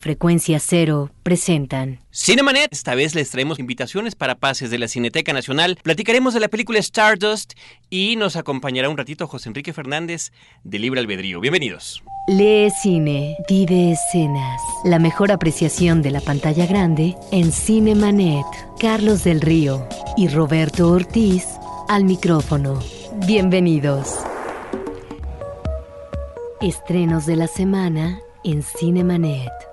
Frecuencia Cero presentan Cinemanet. Esta vez les traemos invitaciones para pases de la Cineteca Nacional. Platicaremos de la película Stardust y nos acompañará un ratito José Enrique Fernández de Libre Albedrío. Bienvenidos. Lee Cine, vive escenas. La mejor apreciación de la pantalla grande en Cinemanet. Carlos del Río y Roberto Ortiz al micrófono. Bienvenidos. Estrenos de la semana en Cinemanet.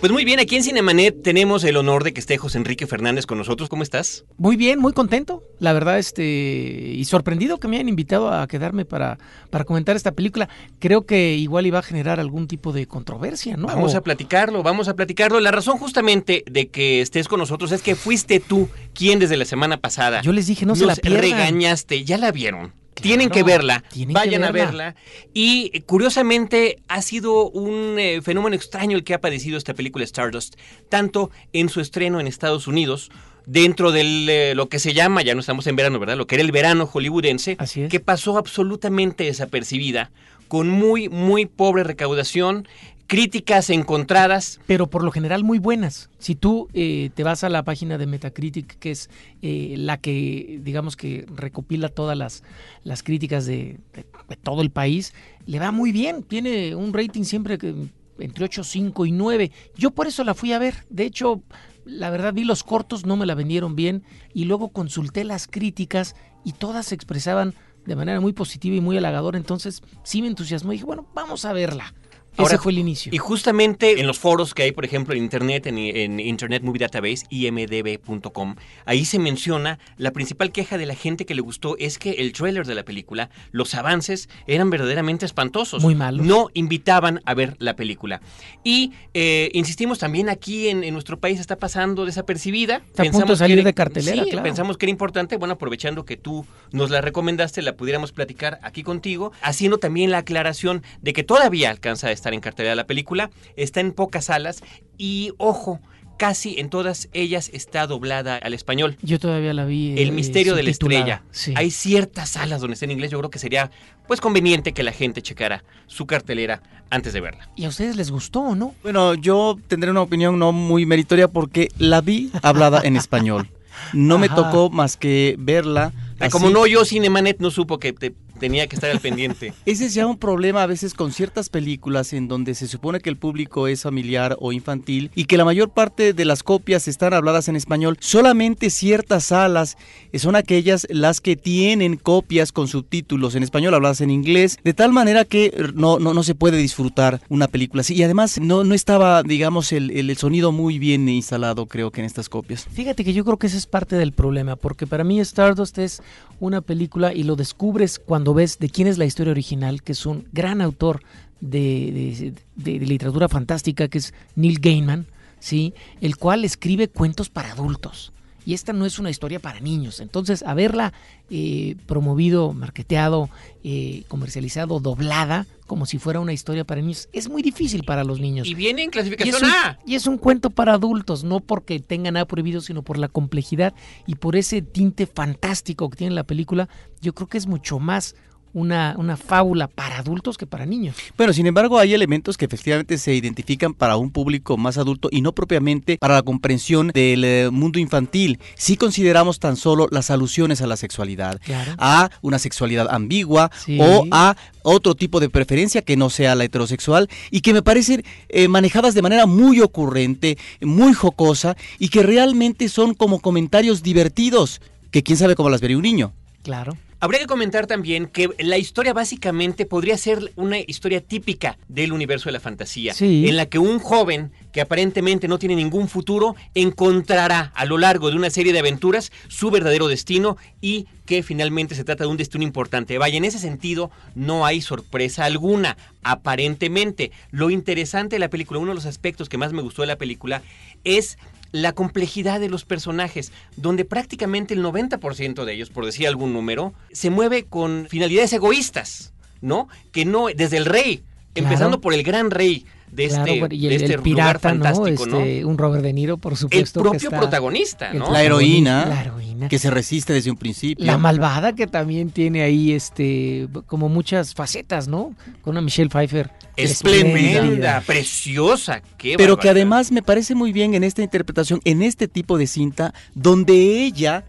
Pues muy bien, aquí en Cinemanet tenemos el honor de que esté José Enrique Fernández con nosotros. ¿Cómo estás? Muy bien, muy contento. La verdad, este, y sorprendido que me hayan invitado a quedarme para, para comentar esta película. Creo que igual iba a generar algún tipo de controversia, ¿no? Vamos a platicarlo, vamos a platicarlo. La razón justamente de que estés con nosotros es que fuiste tú quien desde la semana pasada. Yo les dije, no se la pierdan. regañaste, ya la vieron tienen que verla, vayan a verla. Y curiosamente ha sido un eh, fenómeno extraño el que ha padecido esta película Stardust, tanto en su estreno en Estados Unidos, dentro de eh, lo que se llama, ya no estamos en verano, ¿verdad? Lo que era el verano hollywoodense, que pasó absolutamente desapercibida, con muy, muy pobre recaudación críticas encontradas. Pero por lo general muy buenas. Si tú eh, te vas a la página de Metacritic, que es eh, la que, digamos que recopila todas las, las críticas de, todo el país, le va muy bien. Tiene un rating siempre entre 8, 5 y 9. Yo por eso la fui a ver. De hecho, la verdad vi los cortos, no me la vendieron bien. Y luego consulté las críticas y todas se expresaban de manera muy positiva y muy halagadora. Entonces sí me entusiasmó y dije, bueno, vamos a verla. Ahora, Ese fue el inicio. Y justamente en los foros que hay, por ejemplo, en Internet, en, Internet Movie Database, imdb.com, ahí se menciona la principal queja de la gente que le gustó es que el trailer de la película, los avances eran verdaderamente espantosos. Muy malos. No invitaban a ver la película. Y eh, insistimos también aquí en, nuestro país está pasando desapercibida. Está pensamos a punto de salir de cartelera, sí, pensamos que era importante. Bueno, aprovechando que tú nos la recomendaste, la pudiéramos platicar aquí contigo, haciendo también la aclaración de que todavía alcanza esta en cartelera la película, está en pocas salas y ojo, casi en todas ellas está doblada al español. Yo todavía la vi. El misterio de la estrella. Hay ciertas salas donde está en inglés. Yo creo que sería pues conveniente que la gente checara su cartelera antes de verla. ¿Y a ustedes les gustó o no? Bueno, yo tendré una opinión no muy meritoria porque la vi hablada en español. No me tocó más que verla. Como no, yo Cinemanet no supo que te tenía que estar al pendiente. Ese es ya un problema a veces con ciertas películas en donde se supone que el público es familiar o infantil y que la mayor parte de las copias están habladas en español. Solamente ciertas salas son aquellas las que tienen copias con subtítulos en español habladas en inglés, de tal manera que no, no, no se puede disfrutar una película así. Y además no, no estaba, digamos, el, el sonido muy bien instalado, creo que en estas copias. Fíjate que yo creo que ese es parte del problema, porque para mí Stardust es una película y lo descubres cuando ves de quién es la historia original, que es un gran autor de, literatura fantástica, que es Neil Gaiman, ¿sí? el cual escribe cuentos para adultos. Y esta no es una historia para niños. Entonces, haberla eh, promovido, marketeado, eh, comercializado, doblada, como si fuera una historia para niños, es muy difícil para los niños. Y viene en clasificación A. Y es un cuento para adultos, no porque tenga nada prohibido, sino por la complejidad y por ese tinte fantástico que tiene la película. Yo creo que es mucho más una, una fábula para adultos que para niños. Bueno, sin embargo, hay elementos que efectivamente se identifican para un público más adulto y no propiamente para la comprensión del eh, mundo infantil. Si consideramos tan solo las alusiones a la sexualidad, a una sexualidad ambigua o a otro tipo de preferencia que no sea la heterosexual y que me parecen eh, manejadas de manera muy ocurrente, muy jocosa y que realmente son como comentarios divertidos que quién sabe cómo las vería un niño. Claro. Habría que comentar también que la historia básicamente podría ser una historia típica del universo de la fantasía, en la que un joven que aparentemente no tiene ningún futuro encontrará a lo largo de una serie de aventuras su verdadero destino y que finalmente se trata de un destino importante. Vaya, en ese sentido no hay sorpresa alguna, aparentemente. Lo interesante de la película, uno de los aspectos que más me gustó de la película es la complejidad de los personajes, donde prácticamente el 90% de ellos, por decir algún número, se mueve con finalidades egoístas, ¿no? Que no, desde el rey, empezando por el gran rey de este, y el, este pirata, ¿no? Este, un Robert De Niro, por supuesto. El propio protagonista, ¿no? La heroína, la heroína, que se resiste desde un principio. La malvada que también tiene ahí, este, como muchas facetas, ¿no? Con una Michelle Pfeiffer. Espléndida, preciosa. Qué Pero que además me parece muy bien en esta interpretación, en este tipo de cinta, donde ella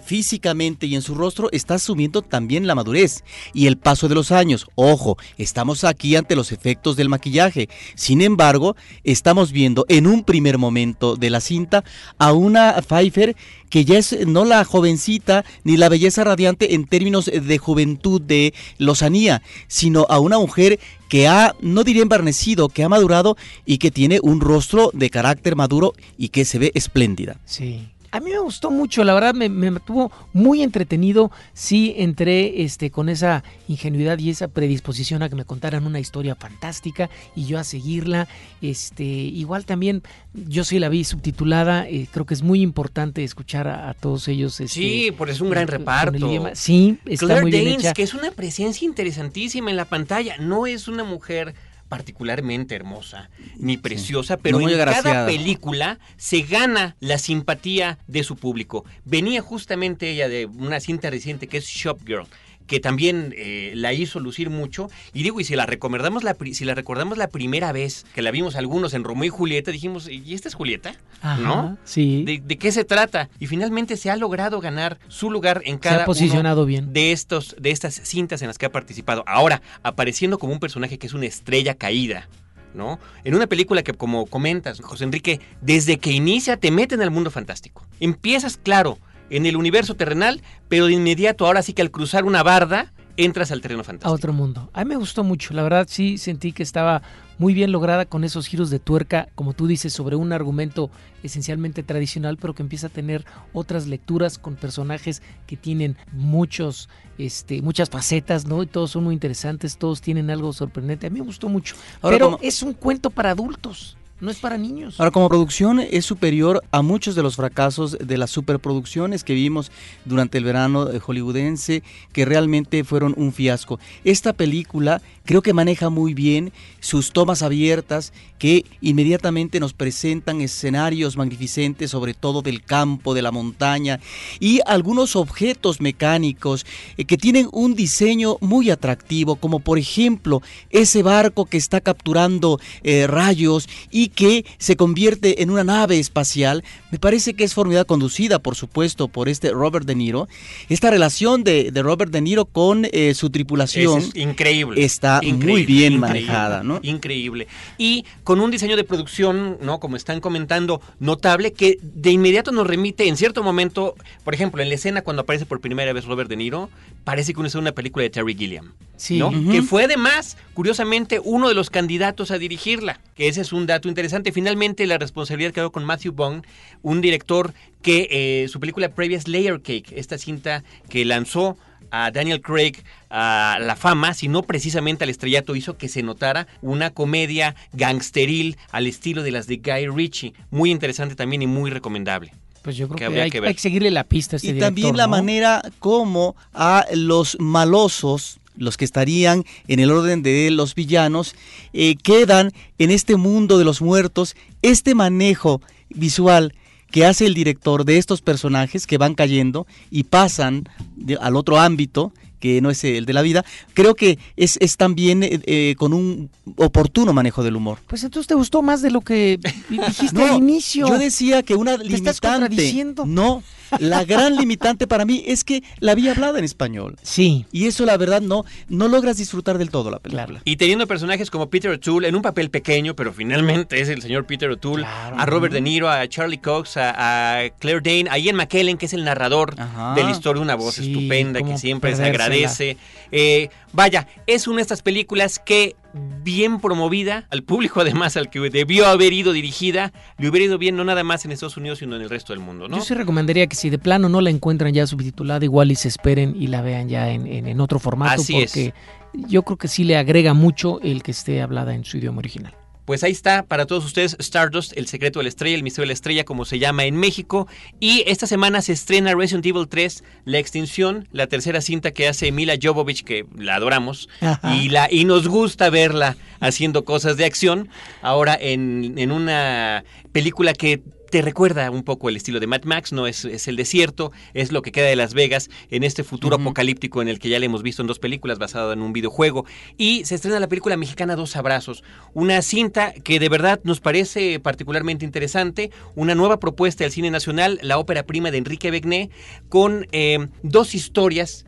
físicamente y en su rostro está asumiendo también la madurez y el paso de los años. Ojo, estamos aquí ante los efectos del maquillaje. Sin embargo, estamos viendo en un primer momento de la cinta a una Pfeiffer que ya es no la jovencita ni la belleza radiante en términos de juventud, de lozanía, sino a una mujer que ha, no diría embarnecido, que ha madurado y que tiene un rostro de carácter maduro y que se ve espléndida. Sí. A mí me gustó mucho, la verdad me, me tuvo muy entretenido. Sí entré este, con esa ingenuidad y esa predisposición a que me contaran una historia fantástica y yo a seguirla. Este, igual también yo sí la vi subtitulada, eh, creo que es muy importante escuchar a, todos ellos. Este, sí, porque es un gran reparto. Sí, está muy bien hecha. que es una presencia interesantísima en la pantalla, no es una mujer particularmente hermosa ni preciosa, pero en cada película se gana la simpatía de su público. Venía justamente ella de una cinta reciente que es Shop Girl que también eh, la hizo lucir mucho. Y digo, y si la recordamos la, si la recordamos la primera vez que la vimos algunos en Romeo y Julieta, dijimos, ¿y esta es Julieta? ¿No? Sí. ¿De, qué se trata? Y finalmente se ha logrado ganar su lugar en cada se ha posicionado bien. de estos de estas cintas en las que ha participado. Ahora, apareciendo como un personaje que es una estrella caída. ¿no? En una película que, como comentas, José Enrique, desde que inicia te mete en el mundo fantástico. Empiezas, claro, en el universo terrenal, pero de inmediato, ahora sí que al cruzar una barda, entras al terreno fantástico. A otro mundo. A mí me gustó mucho, la verdad sí sentí que estaba muy bien lograda con esos giros de tuerca, como tú dices, sobre un argumento esencialmente tradicional, pero que empieza a tener otras lecturas con personajes que tienen muchos, este, muchas facetas, ¿no? Y todos son muy interesantes, todos tienen algo sorprendente. A mí me gustó mucho. pero es un cuento para adultos. No es para niños. Ahora, como producción es superior a muchos de los fracasos de las superproducciones que vimos durante el verano hollywoodense, que realmente fueron un fiasco. Esta película creo que maneja muy bien sus tomas abiertas que inmediatamente nos presentan escenarios magnificentes, sobre todo del campo, de la montaña, y algunos objetos mecánicos eh, que tienen un diseño muy atractivo, como por ejemplo ese barco que está capturando eh, rayos y que se convierte en una nave espacial, me parece que es formidable conducida, por supuesto, por este Robert De Niro. Esta relación de, Robert De Niro con eh, su tripulación es increíble, está muy bien manejada, ¿no? Increíble. Y con un diseño de producción, ¿no? Como están comentando, notable, que de inmediato nos remite en cierto momento, por ejemplo, en la escena cuando aparece por primera vez Robert De Niro, parece que uno es una película de Terry Gilliam. Sí. ¿no? Que fue además, curiosamente, uno de los candidatos a dirigirla, que ese es un dato interesante. Finalmente, la responsabilidad quedó con Matthew Bond, un director que eh, su película previa es Layer Cake, esta cinta que lanzó a Daniel Craig a la fama, sino precisamente al estrellato hizo que se notara una comedia gangsteril al estilo de las de Guy Ritchie. Muy interesante también y muy recomendable. Pues yo creo que, hay, que seguirle la pista a este Y también la manera como a los malosos los que estarían en el orden de los villanos, eh, quedan en este mundo de los muertos, este manejo visual que hace el director de estos personajes que van cayendo y pasan al otro ámbito que no es el de la vida, creo que es, es también eh, eh, con un oportuno manejo del humor. Pues entonces te gustó más de lo que dijiste al inicio. Yo decía que una limitante. No, la gran limitante para mí es que la había hablado en español. Sí. Y eso la verdad no, no logras disfrutar del todo la película. Y teniendo personajes como Peter O'Toole en un papel pequeño, pero finalmente es el señor Peter O'Toole, a Robert De Niro, a Charlie Cox, a, Claire Dane, a Ian McKellen, que es el narrador de la historia, una voz estupenda que siempre se agradece. Eh, vaya, es una de estas películas que bien promovida, al público además al que debió haber ido dirigida, le hubiera ido bien no nada más en Estados Unidos, sino en el resto del mundo, ¿no? Yo sí recomendaría que si de plano no la encuentran ya subtitulada, igual y se esperen y la vean ya en, en, otro formato, porque yo creo que sí le agrega mucho el que esté hablada en su idioma original. Pues ahí está para todos ustedes Stardust, El secreto de la estrella, El misterio de la estrella, como se llama en México. Y esta semana se estrena Resident Evil 3, La extinción, la tercera cinta que hace Mila Jovovich, que la adoramos, y, la, y nos gusta verla haciendo cosas de acción. Ahora en, en una película que te recuerda un poco el estilo de Mad Max, no es, el desierto, es lo que queda de Las Vegas en este futuro apocalíptico en el que ya le hemos visto en dos películas basado en un videojuego. Y se estrena la película mexicana Dos Abrazos, una cinta que de verdad nos parece particularmente interesante, una nueva propuesta del cine nacional, la ópera prima de Enrique Begné, con eh, dos historias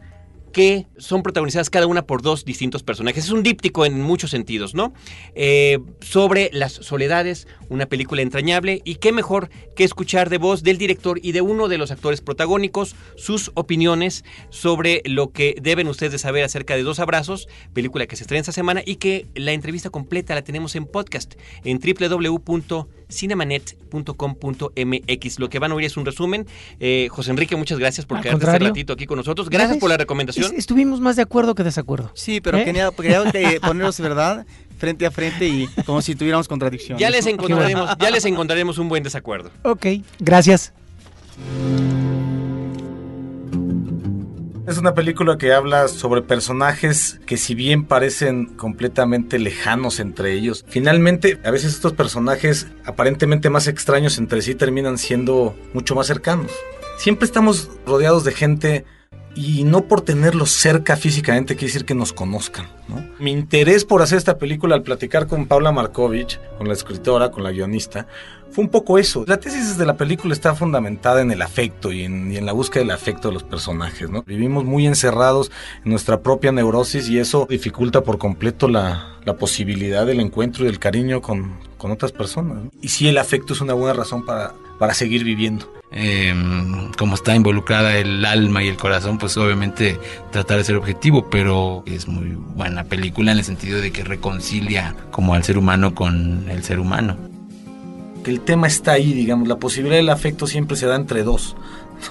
que son protagonizadas cada una por dos distintos personajes. Es un díptico en muchos sentidos, ¿no? Eh, sobre las soledades, una película entrañable y qué mejor que escuchar de voz del director y de uno de los actores protagónicos sus opiniones sobre lo que deben ustedes saber acerca de Dos Abrazos, película que se estrena esta semana y que la entrevista completa la tenemos en podcast en www.cinemanet.com.mx. Lo que van a oír es un resumen. Eh, José Enrique, muchas gracias por quedarte este ratito aquí con nosotros. Gracias por la recomendación estuvimos más de acuerdo que desacuerdo. Sí, pero ¿Eh? quería, quería ponernos verdad frente a frente y como si tuviéramos contradicción. Ya les encontraremos, ya les encontraremos un buen desacuerdo. Ok, gracias. Es una película que habla sobre personajes que si bien parecen completamente lejanos entre ellos, finalmente a veces estos personajes aparentemente más extraños entre sí terminan siendo mucho más cercanos. Siempre estamos rodeados de gente y no por tenerlos cerca físicamente quiere decir que nos conozcan. Mi interés por hacer esta película al platicar con Paula Markovich, con la escritora, con la guionista, fue un poco eso. La tesis de la película está fundamentada en el afecto y en, la búsqueda del afecto de los personajes. ¿no? Vivimos muy encerrados en nuestra propia neurosis y eso dificulta por completo la, posibilidad del encuentro y del cariño con, otras personas. Y sí, el afecto es una buena razón para, para seguir viviendo. Em, como está involucrada el alma y el corazón, pues obviamente tratar de ser objetivo, pero es muy buena película en el sentido de que reconcilia como al ser humano con el ser humano. Que el tema está ahí, digamos, la posibilidad del afecto siempre se da entre dos.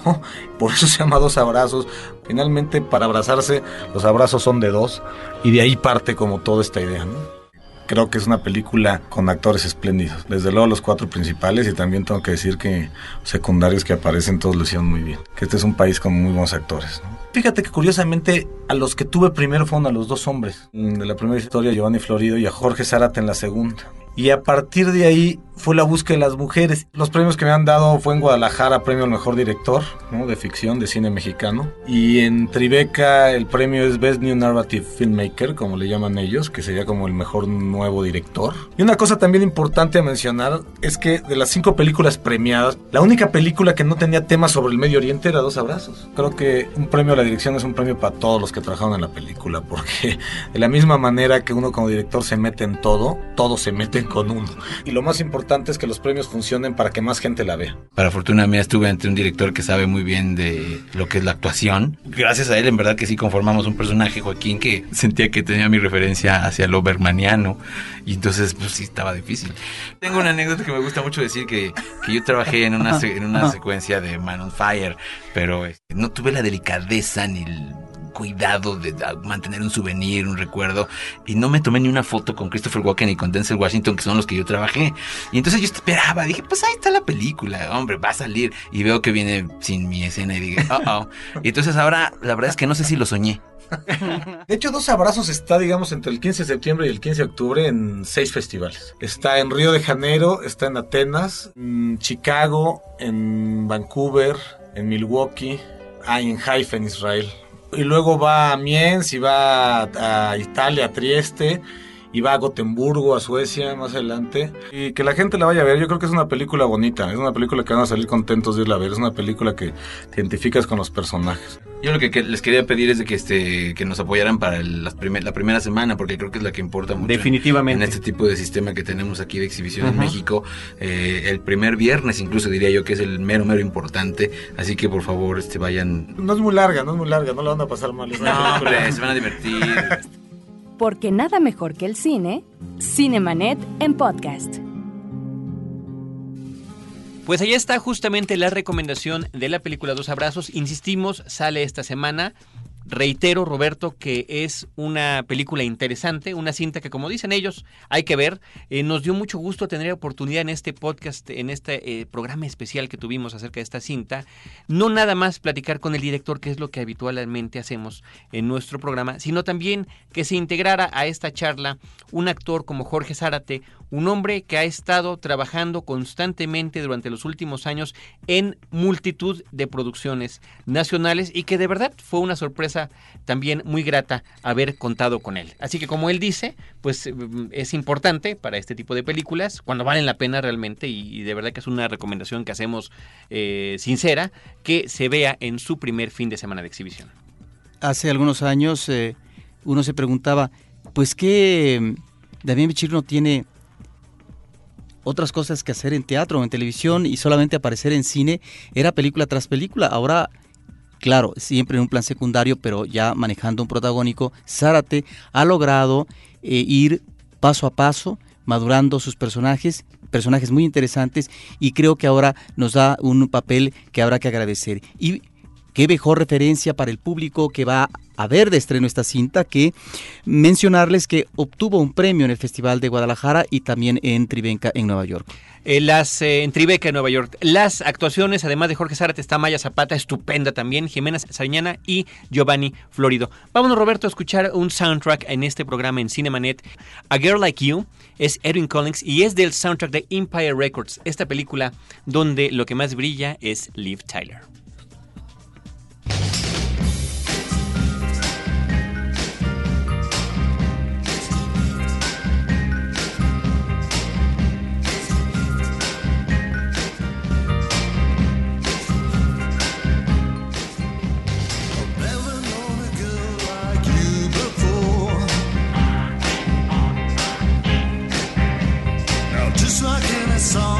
¿no? Por eso se llama dos abrazos. Finalmente, para abrazarse, los abrazos son de dos y de ahí parte como toda esta idea. ¿no? Creo que es una película con actores espléndidos. Desde luego los cuatro principales y también tengo que decir que secundarios que aparecen todos lo hicieron muy bien. Que este es un país con muy buenos actores. Fíjate que curiosamente a los que tuve primero fueron a los dos hombres. De la primera historia, Giovanni Florido y a Jorge Zárate en la segunda y a partir de ahí fue la búsqueda de las mujeres. Los premios que me han dado fue en Guadalajara, premio al mejor director de ficción, de cine mexicano. Y en Tribeca el premio es Best New Narrative Filmmaker, como le llaman ellos, que sería como el mejor nuevo director. Y una cosa también importante a mencionar es que de las cinco películas premiadas, la única película que no tenía tema sobre el Medio Oriente era Dos Abrazos. Creo que un premio a la dirección es un premio para todos los que trabajaron en la película, porque de la misma manera que uno como director se mete en todo, todo se mete con uno. Y lo más importante es que los premios funcionen para que más gente la vea. Para fortuna mía estuve ante un director que sabe muy bien de lo que es la actuación. Gracias a él, en verdad que sí conformamos un personaje, Joaquín, que sentía que tenía mi referencia hacia lo bermaniano. Y entonces, pues sí, estaba difícil. Tengo una anécdota que me gusta mucho decir, que, que yo trabajé en una, en una secuencia de Man on Fire, pero este, no tuve la delicadeza ni el cuidado de mantener un souvenir, un recuerdo. Y no me tomé ni una foto con Christopher Walken y con Denzel Washington, que son los que yo trabajé. Y entonces yo esperaba, dije, pues ahí está la película, hombre, va a salir. Y veo que viene sin mi escena y dije, oh, oh. Y entonces ahora, la verdad es que no sé si lo soñé. De hecho, Dos Abrazos está, digamos, entre el 15 de septiembre y el 15 de octubre en seis festivales. Está en Río de Janeiro, está en Atenas, en Chicago, en Vancouver, en Milwaukee, ah, en Haifa, en Israel y luego va a Miens y va a, Italia, a Trieste y va a Gotemburgo, a Suecia más adelante. Y que la gente la vaya a ver. Yo creo que es una película bonita. Es una película que van a salir contentos de irla a ver. Es una película que te identificas con los personajes. Yo lo que, les quería pedir es de que este que nos apoyaran para la primera semana, porque creo que es la que importa mucho. Definitivamente. En este tipo de sistema que tenemos aquí de exhibición en México. Eh, el primer viernes, incluso diría yo que es el mero, mero importante. Así que por favor, este vayan. No es muy larga, no es muy larga, no la van a pasar mal. No, hombre, se van a divertir. Porque nada mejor que el cine, Cinemanet en podcast. Pues ahí está justamente la recomendación de la película Dos Abrazos. Insistimos, sale esta semana reitero, Roberto, que es una película interesante, una cinta que, como dicen ellos, hay que ver. Eh, nos dio mucho gusto tener oportunidad en este podcast, en este eh, programa especial que tuvimos acerca de esta cinta, no nada más platicar con el director, que es lo que habitualmente hacemos en nuestro programa, sino también que se integrara a esta charla un actor como Jorge Zárate, un hombre que ha estado trabajando constantemente durante los últimos años en multitud de producciones nacionales y que de verdad fue una sorpresa también muy grata haber contado con él. Así que como él dice, pues mm, es importante para este tipo de películas, cuando valen la pena realmente, y, de verdad que es una recomendación que hacemos eh, sincera, que se vea en su primer fin de semana de exhibición. Hace algunos años eh, uno se preguntaba, pues que mm, David Bichir no tiene otras cosas que hacer en teatro o en televisión y solamente aparecer en cine era película tras película. Ahora, claro, siempre en un plan secundario, pero ya manejando un protagónico, Zárate ha logrado eh, ir paso a paso madurando sus personajes, personajes muy interesantes y creo que ahora nos da un papel que habrá que agradecer. Y qué mejor referencia para el público que va a ver de estreno esta cinta que mencionarles que obtuvo un premio en el Festival de Guadalajara y también en Tribeca en Nueva York. Eh, las eh, en Tribeca en Nueva York. Las actuaciones, además de Jorge Zárate, está Maya Zapata, estupenda también, Jimena Sariñana y Giovanni Florido. Vámonos, Roberto, a escuchar un soundtrack en este programa en Cinemanet. A Girl Like You es Edwin Collins y es del soundtrack de Empire Records, esta película donde lo que más brilla es Liv Tyler. just like in a song.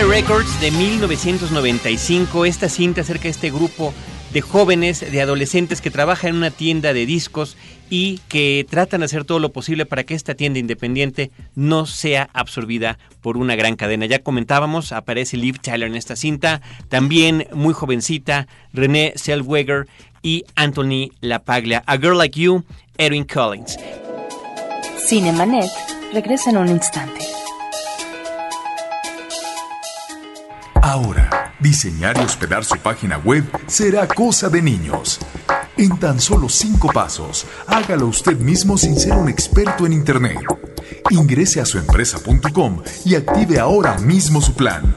Records de 1995, esta cinta acerca de este grupo de jóvenes, de adolescentes que trabajan en una tienda de discos y que tratan de hacer todo lo posible para que esta tienda independiente no sea absorbida por una gran cadena. Ya comentábamos, aparece Liv Tyler en esta cinta, también muy jovencita, René Zellweger y Anthony LaPaglia. A Girl Like You, Edwin Collins. Cinemanet regresa en un instante. Ahora, diseñar y hospedar su página web será cosa de niños. En tan solo cinco pasos, hágalo usted mismo sin ser un experto en Internet. Ingrese a suempresa.com y active ahora mismo su plan.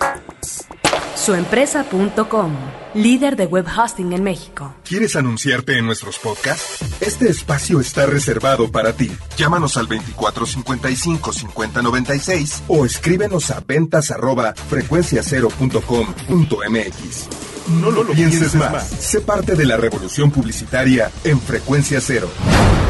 Suempresa.com, líder de web hosting en México. ¿Quieres anunciarte en nuestros podcasts? Este espacio está reservado para ti. Llámanos al 2455-5096 o escríbenos a ventas arroba frecuenciacero.com.mx. No lo, pienses, más. Sé parte de la revolución publicitaria en Frecuencia Cero.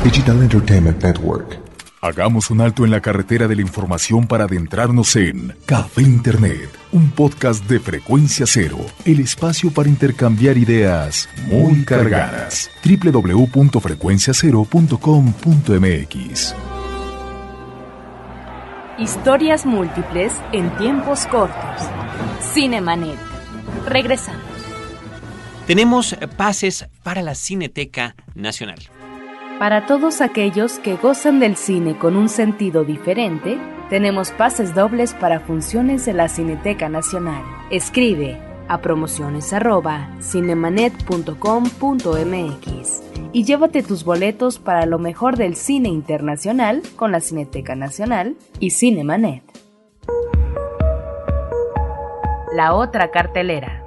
Digital Entertainment Network. Hagamos un alto en la carretera de la información para adentrarnos en Café Internet, un podcast de frecuencia cero, el espacio para intercambiar ideas muy cargadas. www.frecuenciacero.com.mx Historias múltiples en tiempos cortos. Cinemanet. Regresamos. Tenemos pases para la Cineteca Nacional. Para todos aquellos que gozan del cine con un sentido diferente, tenemos pases dobles para funciones de la Cineteca Nacional. Escribe a promociones@cinemanet.com.mx y llévate tus boletos para lo mejor del cine internacional con la Cineteca Nacional y Cinemanet. La otra cartelera.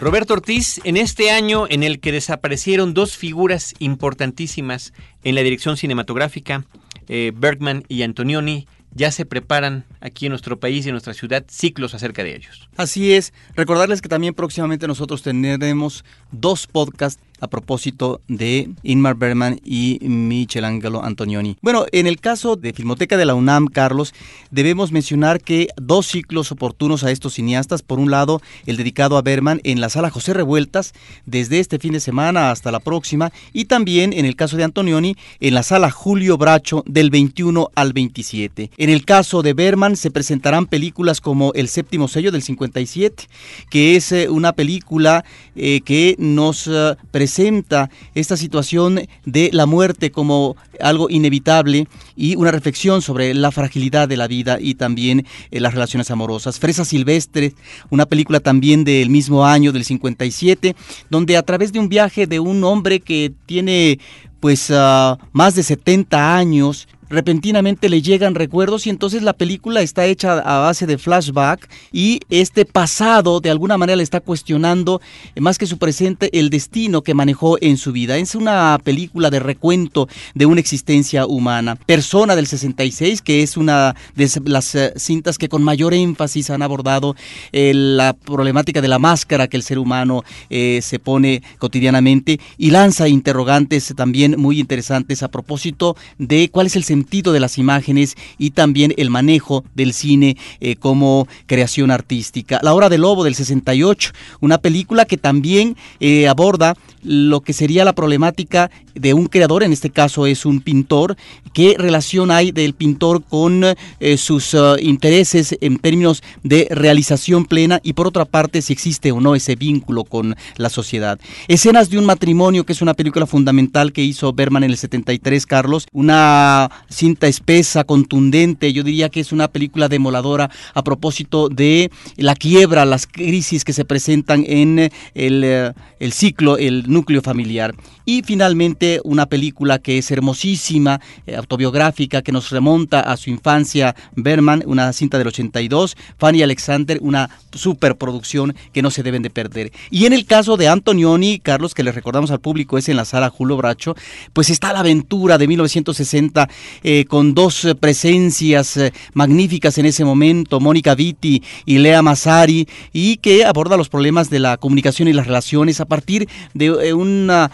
Roberto Ortiz, en este año en el que desaparecieron dos figuras importantísimas en la dirección cinematográfica, eh, Bergman y Antonioni, ya se preparan aquí en nuestro país y en nuestra ciudad ciclos acerca de ellos. Así es, recordarles que también próximamente nosotros tendremos dos podcasts a propósito de Inmar Berman y Michelangelo Antonioni. Bueno, en el caso de Filmoteca de la UNAM, Carlos, debemos mencionar que dos ciclos oportunos a estos cineastas. Por un lado, el dedicado a Berman en la sala José Revueltas, desde este fin de semana hasta la próxima, y también en el caso de Antonioni, en la sala Julio Bracho del 21 al 27. En el caso de Berman se presentarán películas como El séptimo sello del 57, que es eh, una película eh, que nos presenta eh, presenta esta situación de la muerte como algo inevitable y una reflexión sobre la fragilidad de la vida y también eh, las relaciones amorosas. Fresa Silvestre, una película también del mismo año, del 57, donde a través de un viaje de un hombre que tiene pues ah, más de 70 años, repentinamente le llegan recuerdos y entonces la película está hecha a base de flashback y este pasado de alguna manera le está cuestionando eh, más que su presente el destino que manejó en su vida. Es una película de recuento de una existencia humana. Persona del 66, que es una de las eh, cintas que con mayor énfasis han abordado eh, la problemática de la máscara que el ser humano se pone cotidianamente y lanza interrogantes también muy interesantes a propósito de cuál es el sentido sentido de las imágenes y también el manejo del cine eh, como creación artística. La Hora del Lobo del 68, una película que también eh, aborda lo que sería la problemática de un creador, en este caso es un pintor, qué relación hay del pintor con eh, sus uh, intereses en términos de realización plena y por otra parte si existe o no ese vínculo con la sociedad. Escenas de un matrimonio, que es una película fundamental que hizo Berman en el 73, Carlos, una cinta espesa, contundente, yo diría que es una película demoladora a propósito de la quiebra, las crisis que se presentan en el, eh, el ciclo, el núcleo familiar. Y finalmente una película que es hermosísima, eh, autobiográfica, que nos remonta a su infancia, Berman, una cinta del 82, Fanny Alexander, una superproducción que no se deben de perder. Y en el caso de Antonioni, Carlos, que le recordamos al público, es en la sala Julio Bracho, pues está la aventura de 1960 eh, con dos presencias eh, magníficas en ese momento, Mónica Vitti y Lea Massari, y que aborda los problemas de la comunicación y las relaciones a partir de una,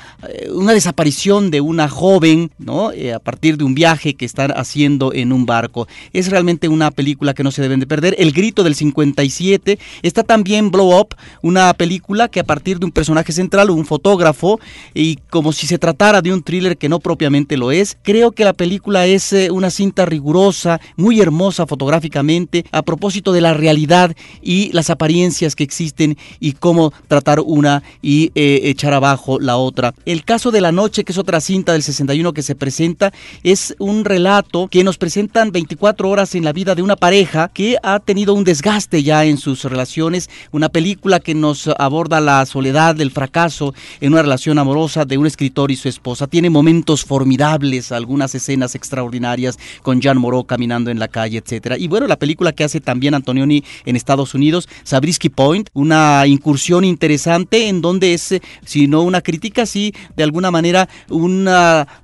una desaparición de una joven, ¿no? Eh, a partir de un viaje que están haciendo en un barco. Es realmente una película que no se deben de perder. El grito del 57 está también Blow Up, una película que a partir de un personaje central, un fotógrafo, y como si se tratara de un thriller que no propiamente lo es, creo que la película es eh, una cinta rigurosa, muy hermosa fotográficamente, a propósito de la realidad y las apariencias que existen y cómo tratar una y eh, echar abajo la otra. El caso de la noche, que es otra cinta del 61 que se presenta, es un relato que nos presentan 24 horas en la vida de una pareja que ha tenido un desgaste ya en sus relaciones, una película que nos aborda la soledad, el fracaso en una relación amorosa de un escritor y su esposa. Tiene momentos formidables, algunas escenas extraordinarias con Jean Moreau caminando en la calle, etcétera. Y bueno, la película que hace también Antonioni en Estados Unidos, Sabrisky Point, una incursión interesante en donde es, si no una crítica, sí, de alguna manera, un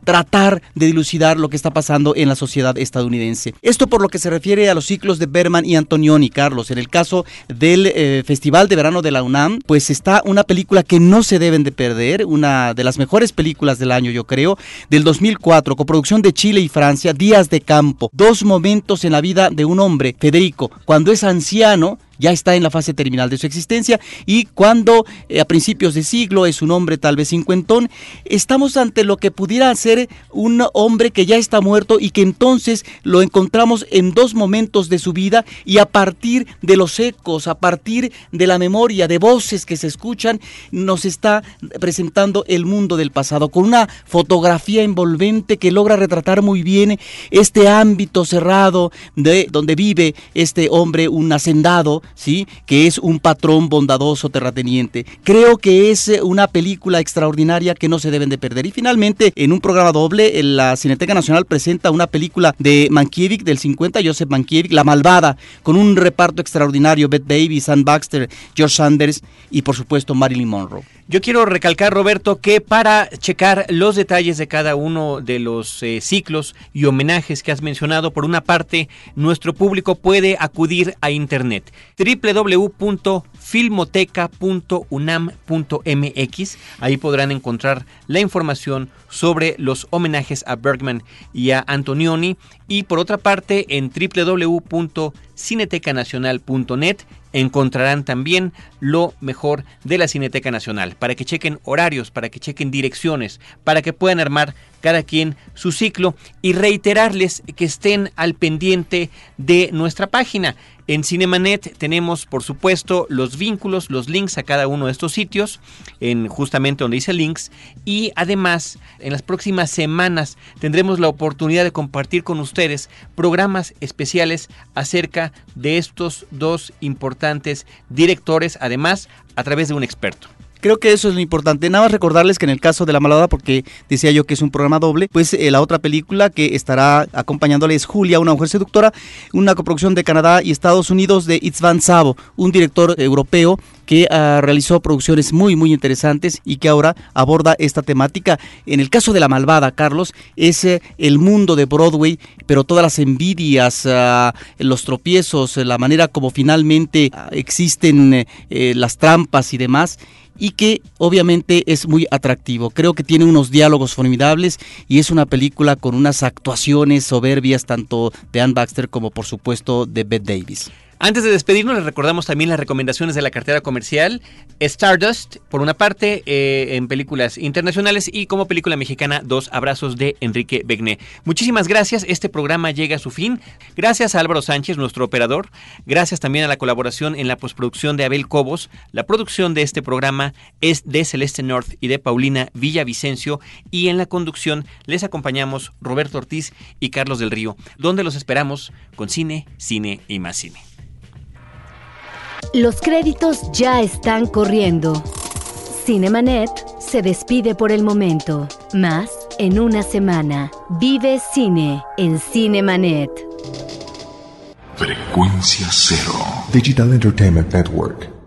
tratar de dilucidar lo que está pasando en la sociedad estadounidense. Esto por lo que se refiere a los ciclos de Berman y Antonioni, Carlos. En el caso del eh, Festival de Verano de la UNAM, pues está una película que no se deben de perder, una de las mejores películas del año, yo creo, del 2004, coproducción de Chile y Francia, Días de Campo. Dos momentos en la vida de un hombre, Federico, cuando es anciano ya está en la fase terminal de su existencia y cuando eh, a principios de siglo es un hombre tal vez cincuentón, estamos ante lo que pudiera ser un hombre que ya está muerto y que entonces lo encontramos en dos momentos de su vida y a partir de los ecos, a partir de la memoria, de voces que se escuchan, nos está presentando el mundo del pasado con una fotografía envolvente que logra retratar muy bien este ámbito cerrado de donde vive este hombre, un hacendado, ¿sí? que es un patrón bondadoso terrateniente. Creo que es eh, una película extraordinaria que no se deben de perder. Y finalmente, en un programa doble, la Cineteca Nacional presenta una película de Mankiewicz del 50, Joseph Mankiewicz, La Malvada, con un reparto extraordinario, Bette Davis, Ann Baxter, George Sanders y por supuesto Marilyn Monroe. Yo quiero recalcar, Roberto, que para checar los detalles de cada uno de los eh, ciclos y homenajes que has mencionado, por una parte, nuestro público puede acudir a Internet www.filmoteca.unam.mx. Ahí podrán encontrar la información sobre los homenajes a Bergman y a Antonioni. Y por otra parte, en www.cinetecanacional.net encontrarán también lo mejor de la Cineteca Nacional, para que chequen horarios, para que chequen direcciones, para que puedan armar cada quien su ciclo y reiterarles que estén al pendiente de nuestra página. En Cinemanet tenemos, por supuesto, los vínculos, los links a cada uno de estos sitios, en justamente donde dice links, y además en las próximas semanas tendremos la oportunidad de compartir con ustedes programas especiales acerca de estos dos importantes directores, además a través de un experto. Creo que eso es lo importante. Nada más recordarles que en el caso de La Malvada, porque decía yo que es un programa doble, pues eh, la otra película que estará acompañándole es Julia, una mujer seductora, una coproducción de Canadá y Estados Unidos de Itzvan Sabo, un director europeo que ah, realizó producciones muy muy interesantes y que ahora aborda esta temática. En el caso de La Malvada, Carlos, es eh, el mundo de Broadway, pero todas las envidias, ah, los tropiezos, la manera como finalmente ah, existen eh, las trampas y demás y que obviamente es muy atractivo. Creo que tiene unos diálogos formidables y es una película con unas actuaciones soberbias tanto de Ann Baxter como por supuesto de Bette Davis. Antes de despedirnos, les recordamos también las recomendaciones de la cartera comercial. Stardust, por una parte, eh, en películas internacionales y como película mexicana, Dos Abrazos de Enrique Begné. Muchísimas gracias. Este programa llega a su fin. Gracias a Álvaro Sánchez, nuestro operador. Gracias también a la colaboración en la postproducción de Abel Cobos. La producción de este programa es de Celeste North y de Paulina Villavicencio. Y en la conducción les acompañamos Roberto Ortiz y Carlos del Río, donde los esperamos con cine, cine y más cine. Los créditos ya están corriendo. Cinemanet se despide por el momento. Más en una semana. Vive cine en Cinemanet. Frecuencia cero. Digital Entertainment Network.